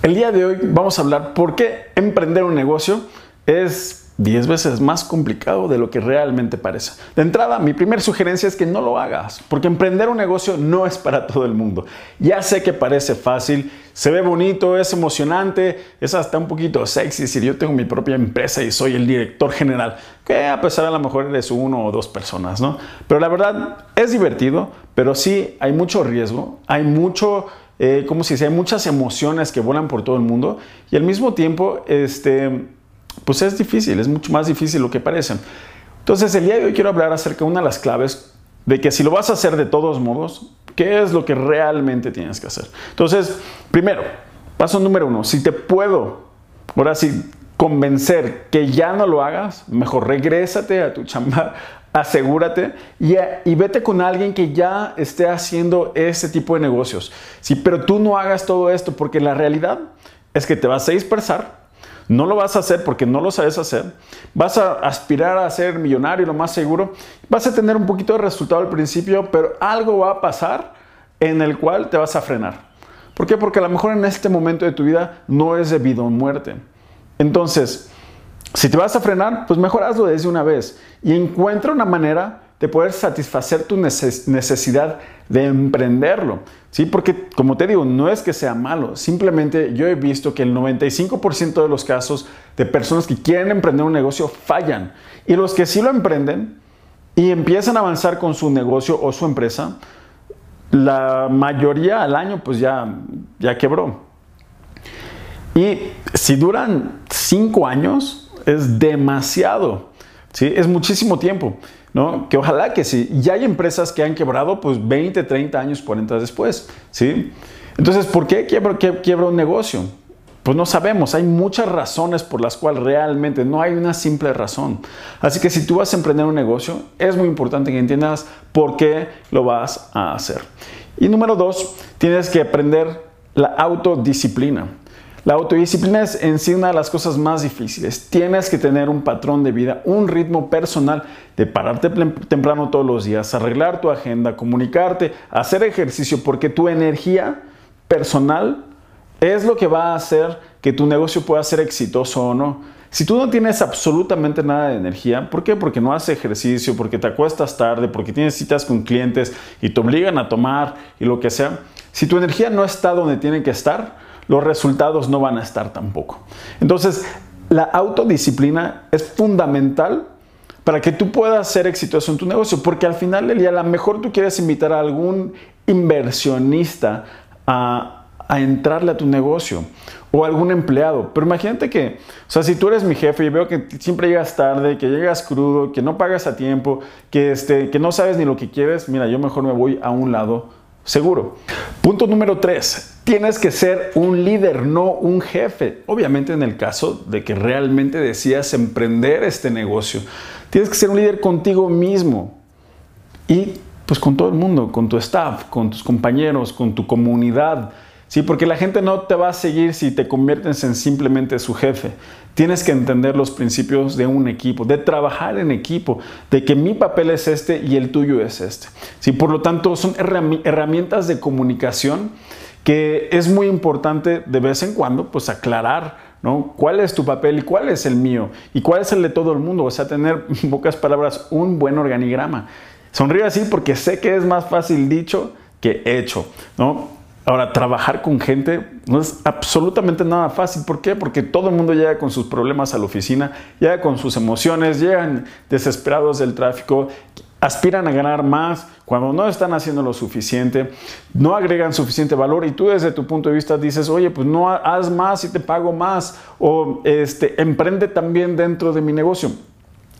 El día de hoy vamos a hablar por qué emprender un negocio es 10 veces más complicado de lo que realmente parece. De entrada, mi primera sugerencia es que no lo hagas, porque emprender un negocio no es para todo el mundo. Ya sé que parece fácil, se ve bonito, es emocionante, es hasta un poquito sexy decir yo tengo mi propia empresa y soy el director general, que a pesar a lo mejor eres uno o dos personas, ¿no? Pero la verdad es divertido, pero sí hay mucho riesgo, hay mucho... Eh, como si hay muchas emociones que vuelan por todo el mundo y al mismo tiempo, este, pues es difícil, es mucho más difícil lo que parece. Entonces, el día de hoy quiero hablar acerca de una de las claves de que si lo vas a hacer de todos modos, ¿qué es lo que realmente tienes que hacer? Entonces, primero, paso número uno, si te puedo, ahora sí, convencer que ya no lo hagas, mejor regrésate a tu chamba, asegúrate y, y, vete con alguien que ya esté haciendo ese tipo de negocios. Sí, pero tú no hagas todo esto porque la realidad es que te vas a dispersar, no lo vas a hacer porque no lo sabes hacer. Vas a aspirar a ser millonario, lo más seguro. Vas a tener un poquito de resultado al principio, pero algo va a pasar en el cual te vas a frenar. ¿Por qué? Porque a lo mejor en este momento de tu vida no es debido a muerte. Entonces, si te vas a frenar, pues mejor hazlo desde una vez y encuentra una manera de poder satisfacer tu necesidad de emprenderlo. ¿sí? Porque, como te digo, no es que sea malo, simplemente yo he visto que el 95% de los casos de personas que quieren emprender un negocio fallan. Y los que sí lo emprenden y empiezan a avanzar con su negocio o su empresa, la mayoría al año pues ya, ya quebró. Y si duran cinco años, es demasiado. ¿sí? Es muchísimo tiempo. ¿no? Que ojalá que sí. Ya hay empresas que han quebrado pues 20, 30 años, 40 después, ¿sí? Entonces, ¿por qué quiebra, quiebra un negocio? Pues no sabemos, hay muchas razones por las cuales realmente no hay una simple razón. Así que si tú vas a emprender un negocio, es muy importante que entiendas por qué lo vas a hacer. Y número dos, tienes que aprender la autodisciplina. La autodisciplina es en sí una de las cosas más difíciles. Tienes que tener un patrón de vida, un ritmo personal de pararte temprano todos los días, arreglar tu agenda, comunicarte, hacer ejercicio, porque tu energía personal es lo que va a hacer que tu negocio pueda ser exitoso o no. Si tú no tienes absolutamente nada de energía, ¿por qué? Porque no haces ejercicio, porque te acuestas tarde, porque tienes citas con clientes y te obligan a tomar y lo que sea. Si tu energía no está donde tiene que estar, los resultados no van a estar tampoco. Entonces, la autodisciplina es fundamental para que tú puedas ser exitoso en tu negocio, porque al final del día a lo mejor tú quieres invitar a algún inversionista a, a entrarle a tu negocio o algún empleado. Pero imagínate que, o sea, si tú eres mi jefe y veo que siempre llegas tarde, que llegas crudo, que no pagas a tiempo, que, este, que no sabes ni lo que quieres, mira, yo mejor me voy a un lado seguro. Punto número tres, tienes que ser un líder, no un jefe. Obviamente en el caso de que realmente decías emprender este negocio, tienes que ser un líder contigo mismo y pues con todo el mundo, con tu staff, con tus compañeros, con tu comunidad. Sí, porque la gente no te va a seguir si te conviertes en simplemente su jefe. Tienes que entender los principios de un equipo, de trabajar en equipo, de que mi papel es este y el tuyo es este. Sí, por lo tanto, son herramientas de comunicación que es muy importante de vez en cuando pues aclarar ¿no? ¿Cuál es tu papel y cuál es el mío? ¿Y cuál es el de todo el mundo? O sea, tener, en pocas palabras, un buen organigrama. Sonrío así porque sé que es más fácil dicho que hecho, ¿no? Ahora, trabajar con gente no es absolutamente nada fácil. ¿Por qué? Porque todo el mundo llega con sus problemas a la oficina, llega con sus emociones, llegan desesperados del tráfico, aspiran a ganar más cuando no están haciendo lo suficiente, no agregan suficiente valor y tú desde tu punto de vista dices, oye, pues no haz más y te pago más o este, emprende también dentro de mi negocio.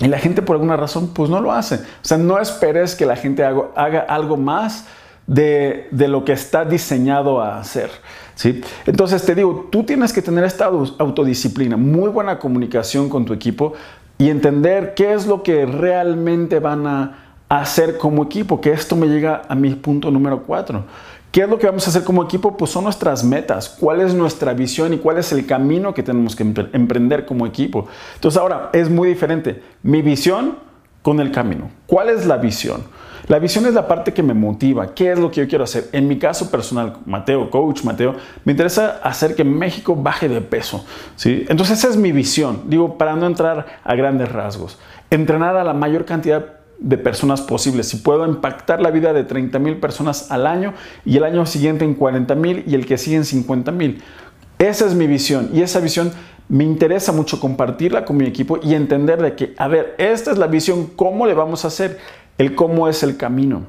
Y la gente por alguna razón pues no lo hace. O sea, no esperes que la gente haga, haga algo más de, de, lo que está diseñado a hacer. ¿sí? Entonces te digo, tú tienes que tener esta autodisciplina, muy buena comunicación con tu equipo y entender qué es lo que realmente van a hacer como equipo, que esto me llega a mi punto número cuatro. ¿Qué es lo que vamos a hacer como equipo? Pues son nuestras metas, cuál es nuestra visión y cuál es el camino que tenemos que emprender como equipo. Entonces ahora es muy diferente mi visión con el camino. ¿Cuál es la visión? La visión es la parte que me motiva. ¿Qué es lo que yo quiero hacer? En mi caso personal, Mateo, coach Mateo, me interesa hacer que México baje de peso. ¿sí? Entonces esa es mi visión. Digo, para no entrar a grandes rasgos. Entrenar a la mayor cantidad de personas posibles. Si puedo impactar la vida de 30 mil personas al año y el año siguiente en 40 mil y el que sigue en 50 mil. Esa es mi visión y esa visión me interesa mucho compartirla con mi equipo y entender de que, a ver, esta es la visión, ¿cómo le vamos a hacer? El cómo es el camino.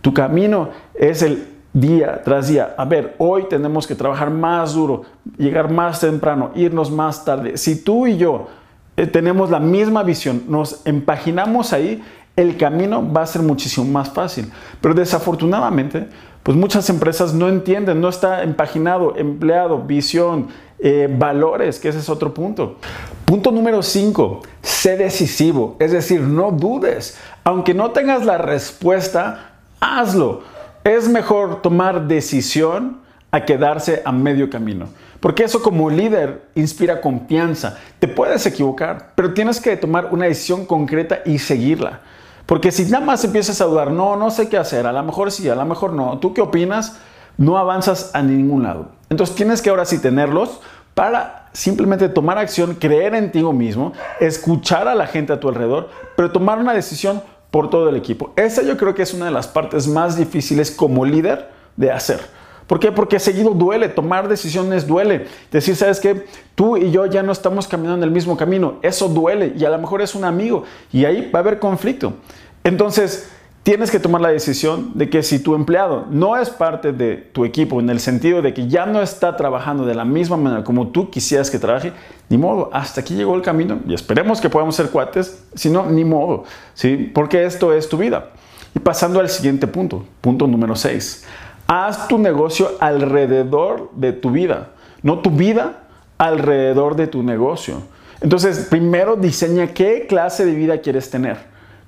Tu camino es el día tras día. A ver, hoy tenemos que trabajar más duro, llegar más temprano, irnos más tarde. Si tú y yo eh, tenemos la misma visión, nos empaginamos ahí, el camino va a ser muchísimo más fácil. Pero desafortunadamente, pues muchas empresas no entienden, no está empaginado, empleado, visión, eh, valores, que ese es otro punto. Punto número 5, sé decisivo, es decir, no dudes. Aunque no tengas la respuesta, hazlo. Es mejor tomar decisión a quedarse a medio camino. Porque eso como líder inspira confianza. Te puedes equivocar, pero tienes que tomar una decisión concreta y seguirla. Porque si nada más empiezas a dudar, no, no sé qué hacer, a lo mejor sí, a lo mejor no, ¿tú qué opinas? No avanzas a ningún lado. Entonces tienes que ahora sí tenerlos para simplemente tomar acción, creer en ti mismo, escuchar a la gente a tu alrededor, pero tomar una decisión por todo el equipo. Esa yo creo que es una de las partes más difíciles como líder de hacer. ¿Por qué? Porque seguido duele, tomar decisiones duele. Decir, sabes que tú y yo ya no estamos caminando en el mismo camino, eso duele y a lo mejor es un amigo y ahí va a haber conflicto. Entonces, tienes que tomar la decisión de que si tu empleado no es parte de tu equipo en el sentido de que ya no está trabajando de la misma manera como tú quisieras que trabaje, ni modo, hasta aquí llegó el camino y esperemos que podamos ser cuates, si no, ni modo, ¿sí? Porque esto es tu vida. Y pasando al siguiente punto, punto número 6. Haz tu negocio alrededor de tu vida, no tu vida alrededor de tu negocio. Entonces, primero diseña qué clase de vida quieres tener,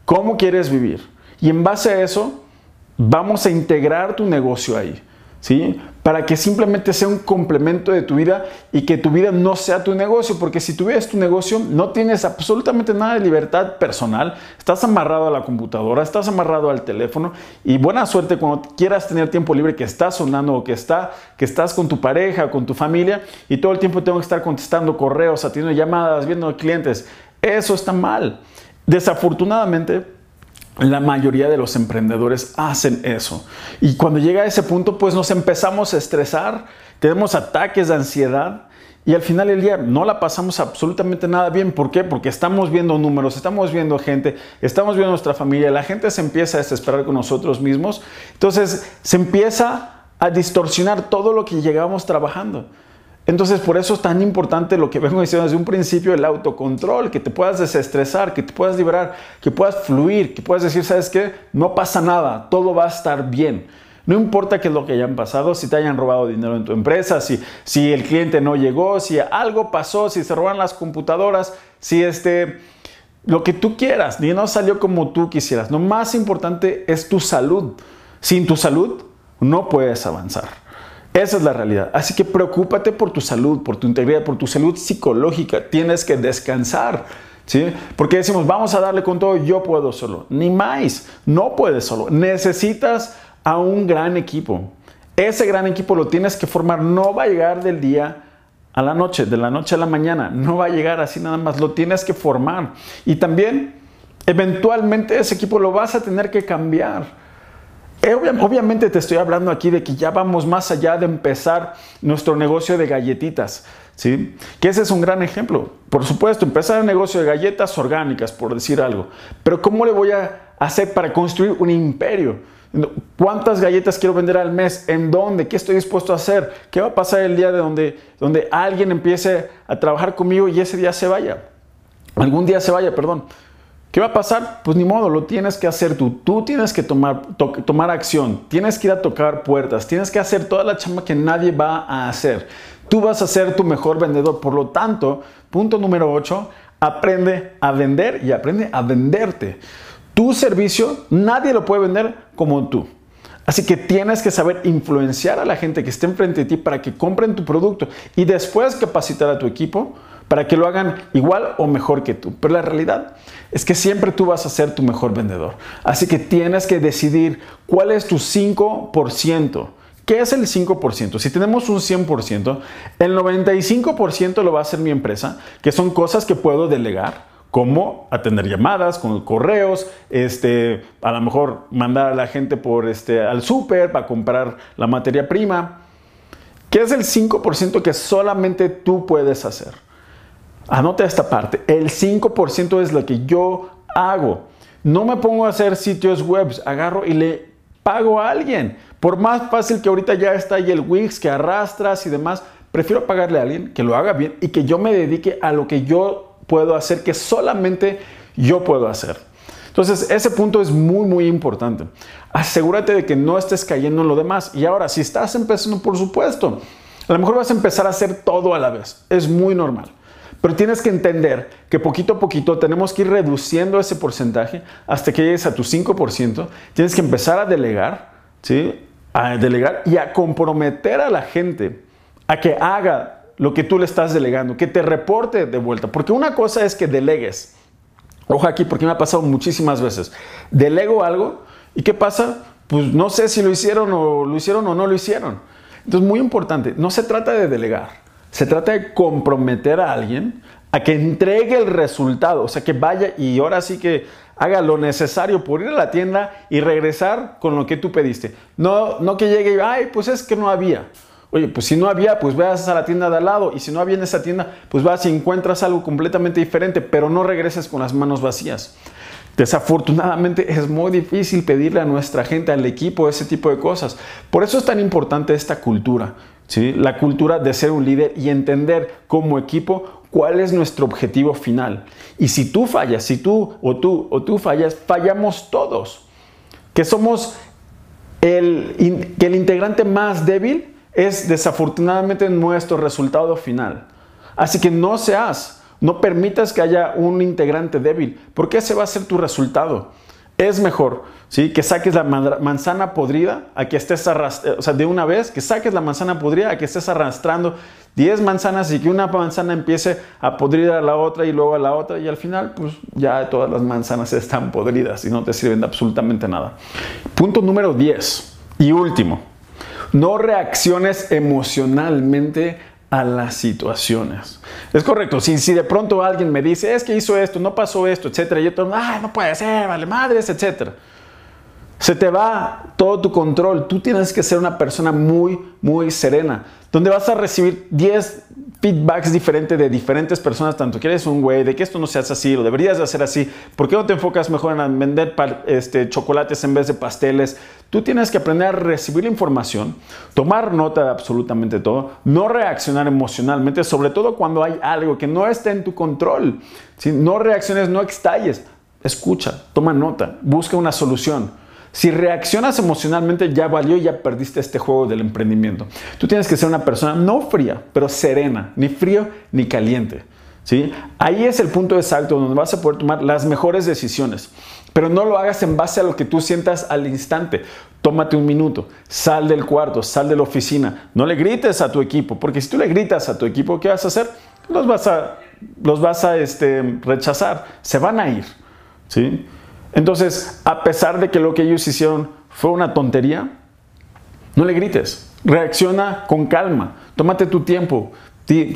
cómo quieres vivir. Y en base a eso, vamos a integrar tu negocio ahí. Para que simplemente sea un complemento de tu vida y que tu vida no sea tu negocio, porque si tu vida es tu negocio, no tienes absolutamente nada de libertad personal, estás amarrado a la computadora, estás amarrado al teléfono y buena suerte cuando quieras tener tiempo libre que estás sonando o que, está, que estás con tu pareja, con tu familia y todo el tiempo tengo que estar contestando correos, atendiendo llamadas, viendo clientes. Eso está mal. Desafortunadamente, la mayoría de los emprendedores hacen eso. Y cuando llega a ese punto, pues nos empezamos a estresar, tenemos ataques de ansiedad y al final del día no la pasamos absolutamente nada bien. ¿Por qué? Porque estamos viendo números, estamos viendo gente, estamos viendo nuestra familia, la gente se empieza a desesperar con nosotros mismos. Entonces se empieza a distorsionar todo lo que llegamos trabajando. Entonces, por eso es tan importante lo que vengo diciendo desde un principio, el autocontrol, que te puedas desestresar, que te puedas liberar, que puedas fluir, que puedas decir, ¿sabes qué? No pasa nada, todo va a estar bien. No importa qué es lo que hayan pasado, si te hayan robado dinero en tu empresa, si, si el cliente no llegó, si algo pasó, si se roban las computadoras, si este, lo que tú quieras, ni no salió como tú quisieras. Lo más importante es tu salud. Sin tu salud no puedes avanzar. Esa es la realidad. Así que preocúpate por tu salud, por tu integridad, por tu salud psicológica. Tienes que descansar. ¿Sí? Porque decimos, vamos a darle con todo, yo puedo solo. Ni más, no puedes solo. Necesitas a un gran equipo. Ese gran equipo lo tienes que formar. No va a llegar del día a la noche, de la noche a la mañana. No va a llegar así nada más. Lo tienes que formar. Y también, eventualmente, ese equipo lo vas a tener que cambiar. Eh, obviamente te estoy hablando aquí de que ya vamos más allá de empezar nuestro negocio de galletitas, ¿sí? Que ese es un gran ejemplo. Por supuesto, empezar el negocio de galletas orgánicas, por decir algo. Pero ¿cómo le voy a hacer para construir un imperio? ¿Cuántas galletas quiero vender al mes? ¿En dónde? ¿Qué estoy dispuesto a hacer? ¿Qué va a pasar el día de donde, donde alguien empiece a trabajar conmigo y ese día se vaya? Algún día se vaya, perdón. ¿Qué va a pasar? Pues ni modo, lo tienes que hacer tú. Tú tienes que tomar, tomar acción, tienes que ir a tocar puertas, tienes que hacer toda la chamba que nadie va a hacer. Tú vas a ser tu mejor vendedor. Por lo tanto, punto número 8, aprende a vender y aprende a venderte. Tu servicio nadie lo puede vender como tú. Así que tienes que saber influenciar a la gente que esté enfrente de ti para que compren tu producto y después capacitar a tu equipo para que lo hagan igual o mejor que tú. Pero la realidad es que siempre tú vas a ser tu mejor vendedor. Así que tienes que decidir cuál es tu 5%. ¿Qué es el 5%? Si tenemos un 100%, el 95% lo va a hacer mi empresa, que son cosas que puedo delegar como atender llamadas con correos, este, a lo mejor mandar a la gente por este, al súper para comprar la materia prima. ¿Qué es el 5% que solamente tú puedes hacer? Anota esta parte. El 5% es lo que yo hago. No me pongo a hacer sitios web, agarro y le pago a alguien. Por más fácil que ahorita ya está ahí el Wix que arrastras y demás, prefiero pagarle a alguien que lo haga bien y que yo me dedique a lo que yo puedo hacer, que solamente yo puedo hacer. Entonces, ese punto es muy, muy importante. Asegúrate de que no estés cayendo en lo demás. Y ahora, si estás empezando, por supuesto, a lo mejor vas a empezar a hacer todo a la vez. Es muy normal. Pero tienes que entender que poquito a poquito tenemos que ir reduciendo ese porcentaje hasta que llegues a tu 5%. Tienes que empezar a delegar, ¿sí? a delegar y a comprometer a la gente a que haga lo que tú le estás delegando, que te reporte de vuelta. Porque una cosa es que delegues. Ojo aquí, porque me ha pasado muchísimas veces. Delego algo y ¿qué pasa? Pues no sé si lo hicieron o lo hicieron o no lo hicieron. Entonces, muy importante, no se trata de delegar, se trata de comprometer a alguien a que entregue el resultado, o sea, que vaya y ahora sí que haga lo necesario por ir a la tienda y regresar con lo que tú pediste. No, no que llegue y, ay, pues es que no había. Oye, pues si no había, pues veas a la tienda de al lado y si no había en esa tienda, pues vas y encuentras algo completamente diferente, pero no regreses con las manos vacías. Desafortunadamente es muy difícil pedirle a nuestra gente, al equipo, ese tipo de cosas. Por eso es tan importante esta cultura, ¿sí? la cultura de ser un líder y entender como equipo cuál es nuestro objetivo final. Y si tú fallas, si tú o tú o tú fallas, fallamos todos. Que somos el, que el integrante más débil es desafortunadamente nuestro resultado final. Así que no seas, no permitas que haya un integrante débil, porque ese va a ser tu resultado. Es mejor ¿sí? que saques la manzana podrida a que estés arrastrando, o sea, de una vez, que saques la manzana podrida a que estés arrastrando 10 manzanas y que una manzana empiece a podrir a la otra y luego a la otra y al final pues ya todas las manzanas están podridas y no te sirven de absolutamente nada. Punto número 10 y último, no reacciones emocionalmente a las situaciones. Es correcto, si, si de pronto alguien me dice, es que hizo esto, no pasó esto, etcétera, yo todo, ah, no puede ser, vale madres, etcétera. Se te va todo tu control. Tú tienes que ser una persona muy, muy serena, donde vas a recibir 10 feedbacks diferentes de diferentes personas, tanto que eres un güey, de que esto no se hace así, lo deberías de hacer así, ¿por qué no te enfocas mejor en vender este, chocolates en vez de pasteles? Tú tienes que aprender a recibir información, tomar nota de absolutamente todo, no reaccionar emocionalmente, sobre todo cuando hay algo que no está en tu control. Si no reacciones, no estalles, escucha, toma nota, busca una solución. Si reaccionas emocionalmente, ya valió y ya perdiste este juego del emprendimiento. Tú tienes que ser una persona no fría, pero serena, ni frío ni caliente. ¿sí? Ahí es el punto exacto donde vas a poder tomar las mejores decisiones. Pero no lo hagas en base a lo que tú sientas al instante. Tómate un minuto, sal del cuarto, sal de la oficina. No le grites a tu equipo, porque si tú le gritas a tu equipo, ¿qué vas a hacer? Los vas a, los vas a este, rechazar, se van a ir. ¿sí? Entonces, a pesar de que lo que ellos hicieron fue una tontería, no le grites, reacciona con calma, tómate tu tiempo.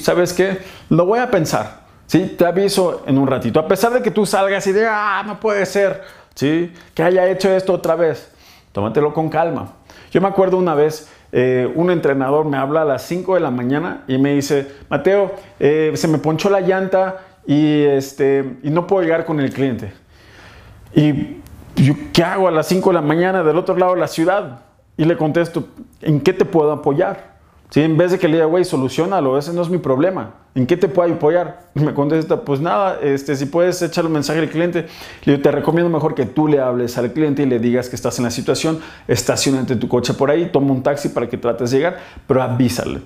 ¿Sabes qué? Lo voy a pensar. ¿sí? Te aviso en un ratito. A pesar de que tú salgas y digas, ah, no puede ser, ¿sí? que haya hecho esto otra vez, tómatelo con calma. Yo me acuerdo una vez, eh, un entrenador me habla a las 5 de la mañana y me dice, Mateo, eh, se me ponchó la llanta y, este, y no puedo llegar con el cliente. ¿Y yo qué hago a las 5 de la mañana del otro lado de la ciudad? Y le contesto, ¿en qué te puedo apoyar? ¿Sí? En vez de que le diga, güey, solucionalo, ese no es mi problema. ¿En qué te puedo apoyar? Y me contesta, pues nada, este, si puedes echarle un mensaje al cliente, le digo, te recomiendo mejor que tú le hables al cliente y le digas que estás en la situación, estacionate tu coche por ahí, toma un taxi para que trates de llegar, pero avísale.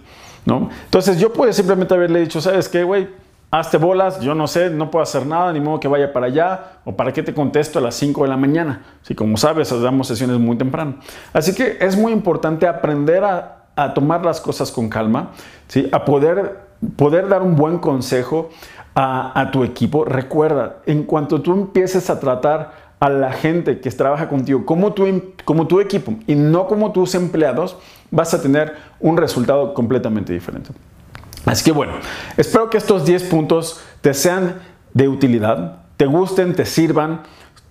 ¿no? Entonces yo puedo simplemente haberle dicho, ¿sabes qué, güey? Hazte bolas, yo no sé, no puedo hacer nada, ni modo que vaya para allá, o para qué te contesto a las 5 de la mañana. Si como sabes, damos sesiones muy temprano. Así que es muy importante aprender a, tomar las cosas con calma, ¿sí? a poder poder dar un buen consejo a, tu equipo, recuerda, en cuanto tú empieces a tratar a la gente que trabaja contigo como tu, em, como tu equipo y no como tus empleados, vas a tener un resultado completamente diferente. Así que bueno, espero que estos 10 puntos te sean de utilidad, te gusten, te sirvan.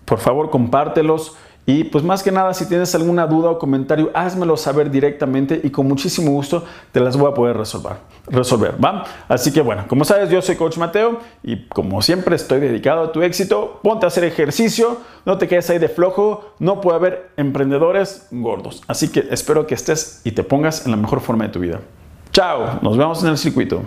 Por favor, compártelos. Y pues más que nada, si tienes alguna duda o comentario, házmelo saber directamente y con muchísimo gusto te las voy a poder resolver. resolver ¿va? Así que bueno, como sabes, yo soy Coach Mateo y como siempre estoy dedicado a tu éxito. Ponte a hacer ejercicio, no te quedes ahí de flojo, no puede haber emprendedores gordos. Así que espero que estés y te pongas en la mejor forma de tu vida. Chao, nos vemos en el circuito.